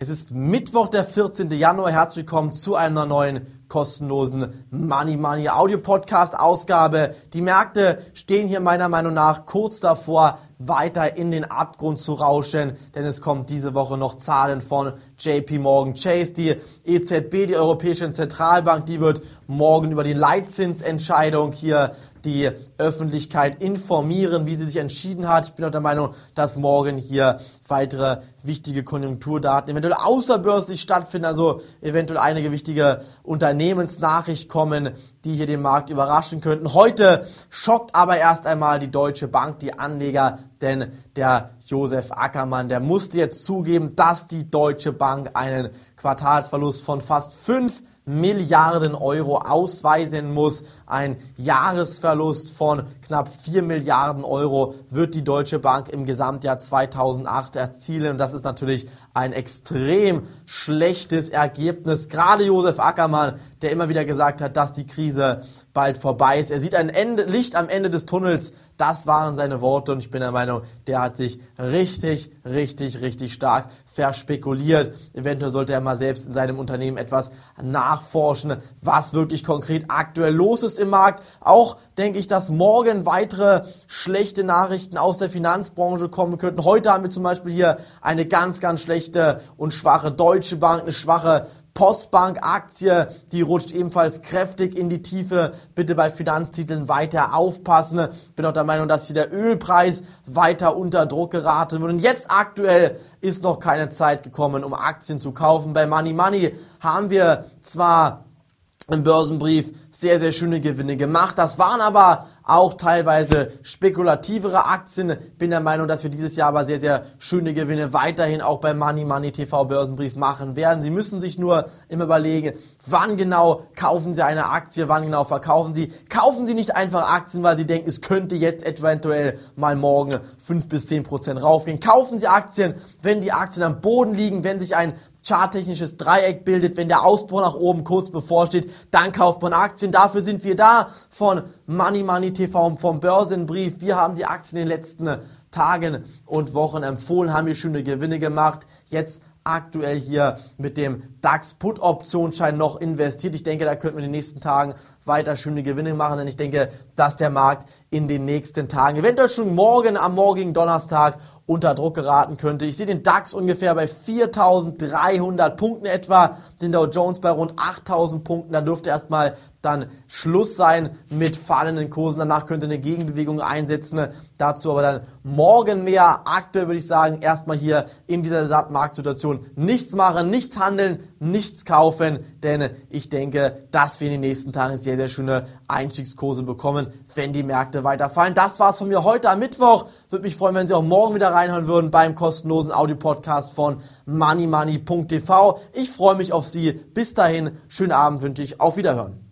Es ist Mittwoch, der 14. Januar. Herzlich willkommen zu einer neuen kostenlosen Money Money Audio Podcast Ausgabe. Die Märkte stehen hier meiner Meinung nach kurz davor, weiter in den Abgrund zu rauschen, denn es kommt diese Woche noch Zahlen von JP Morgan Chase. Die EZB, die Europäische Zentralbank, die wird morgen über die Leitzinsentscheidung hier die Öffentlichkeit informieren, wie sie sich entschieden hat. Ich bin auch der Meinung, dass morgen hier weitere wichtige Konjunkturdaten eventuell außerbörslich stattfinden, also eventuell einige wichtige Unternehmensnachrichten kommen, die hier den Markt überraschen könnten. Heute schockt aber erst einmal die Deutsche Bank die Anleger, denn der Josef Ackermann, der musste jetzt zugeben, dass die Deutsche Bank einen Quartalsverlust von fast 5 Milliarden Euro ausweisen muss. Ein Jahresverlust von knapp 4 Milliarden Euro wird die Deutsche Bank im Gesamtjahr 2008 erzielen. Und das ist natürlich ein extrem schlechtes Ergebnis. Gerade Josef Ackermann, der immer wieder gesagt hat, dass die Krise bald vorbei ist. Er sieht ein Ende, Licht am Ende des Tunnels. Das waren seine Worte und ich bin der Meinung, der hat sich richtig, richtig, richtig stark verspekuliert. Eventuell sollte er mal selbst in seinem Unternehmen etwas nachforschen, was wirklich konkret aktuell los ist im Markt. Auch denke ich, dass morgen weitere schlechte Nachrichten aus der Finanzbranche kommen könnten. Heute haben wir zum Beispiel hier eine ganz, ganz schlechte und schwache Deutsche Bank, eine schwache Postbank-Aktie, die rutscht ebenfalls kräftig in die Tiefe. Bitte bei Finanztiteln weiter aufpassen. Bin auch der Meinung, dass hier der Ölpreis weiter unter Druck geraten wird. Und jetzt aktuell ist noch keine Zeit gekommen, um Aktien zu kaufen. Bei Money Money haben wir zwar im Börsenbrief sehr, sehr schöne Gewinne gemacht. Das waren aber auch teilweise spekulativere Aktien. Bin der Meinung, dass wir dieses Jahr aber sehr, sehr schöne Gewinne weiterhin auch beim Money Money TV Börsenbrief machen werden. Sie müssen sich nur immer überlegen, wann genau kaufen Sie eine Aktie, wann genau verkaufen Sie. Kaufen Sie nicht einfach Aktien, weil Sie denken, es könnte jetzt eventuell mal morgen 5 bis 10 Prozent raufgehen. Kaufen Sie Aktien, wenn die Aktien am Boden liegen, wenn sich ein charttechnisches Dreieck bildet, wenn der Ausbruch nach oben kurz bevorsteht, dann kauft man Aktien. Dafür sind wir da von Money Money TV vom Börsenbrief. Wir haben die Aktien in den letzten Tagen und Wochen empfohlen, haben hier schöne Gewinne gemacht. Jetzt aktuell hier mit dem DAX Put Optionsschein noch investiert. Ich denke, da könnten wir in den nächsten Tagen weiter schöne Gewinne machen, denn ich denke, dass der Markt in den nächsten Tagen, eventuell schon morgen am morgigen Donnerstag unter Druck geraten könnte. Ich sehe den DAX ungefähr bei 4.300 Punkten etwa, den Dow Jones bei rund 8.000 Punkten. Da dürfte erstmal dann Schluss sein mit fallenden Kursen. Danach könnte eine Gegenbewegung einsetzen. Dazu aber dann morgen mehr. Aktuell würde ich sagen, erstmal hier in dieser Marktsituation nichts machen, nichts handeln, nichts kaufen, denn ich denke, dass wir in den nächsten Tagen sehr, sehr schöne Einstiegskurse bekommen, wenn die Märkte weiterfallen. Das war's von mir heute am Mittwoch. Würde mich freuen, wenn Sie auch morgen wieder reinhören würden beim kostenlosen Audio-Podcast von moneymoney.tv. Ich freue mich auf Sie. Bis dahin, schönen Abend wünsche ich. Auf Wiederhören.